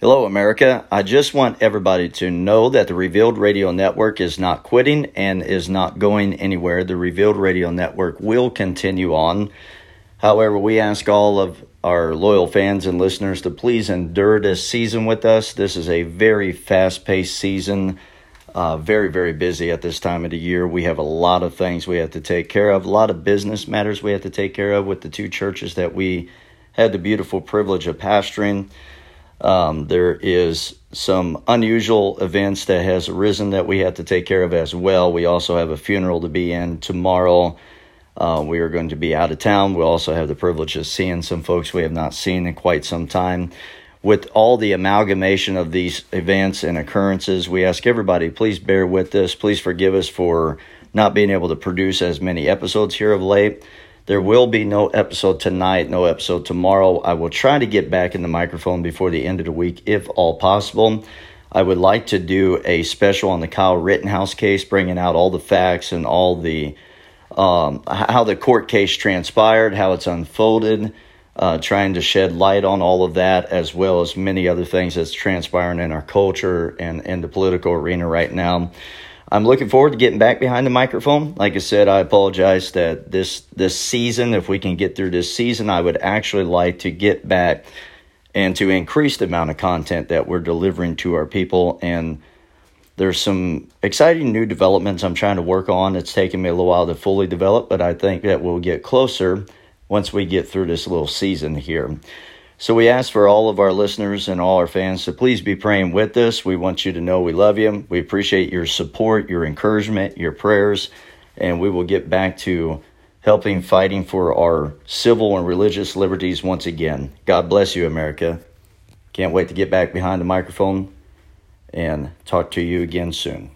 Hello, America. I just want everybody to know that the Revealed Radio Network is not quitting and is not going anywhere. The Revealed Radio Network will continue on. However, we ask all of our loyal fans and listeners to please endure this season with us. This is a very fast paced season, uh, very, very busy at this time of the year. We have a lot of things we have to take care of, a lot of business matters we have to take care of with the two churches that we had the beautiful privilege of pastoring. Um, there is some unusual events that has arisen that we have to take care of as well. We also have a funeral to be in tomorrow. Uh, we are going to be out of town. We also have the privilege of seeing some folks we have not seen in quite some time. With all the amalgamation of these events and occurrences, we ask everybody please bear with us. Please forgive us for not being able to produce as many episodes here of late. There will be no episode tonight, no episode tomorrow. I will try to get back in the microphone before the end of the week if all possible. I would like to do a special on the Kyle Rittenhouse case, bringing out all the facts and all the um, how the court case transpired, how it's unfolded, uh, trying to shed light on all of that, as well as many other things that's transpiring in our culture and in the political arena right now. I'm looking forward to getting back behind the microphone. Like I said, I apologize that this this season, if we can get through this season, I would actually like to get back and to increase the amount of content that we're delivering to our people. And there's some exciting new developments I'm trying to work on. It's taken me a little while to fully develop, but I think that we'll get closer once we get through this little season here. So we ask for all of our listeners and all our fans to please be praying with us. We want you to know we love you. We appreciate your support, your encouragement, your prayers, and we will get back to helping fighting for our civil and religious liberties once again. God bless you, America. Can't wait to get back behind the microphone and talk to you again soon.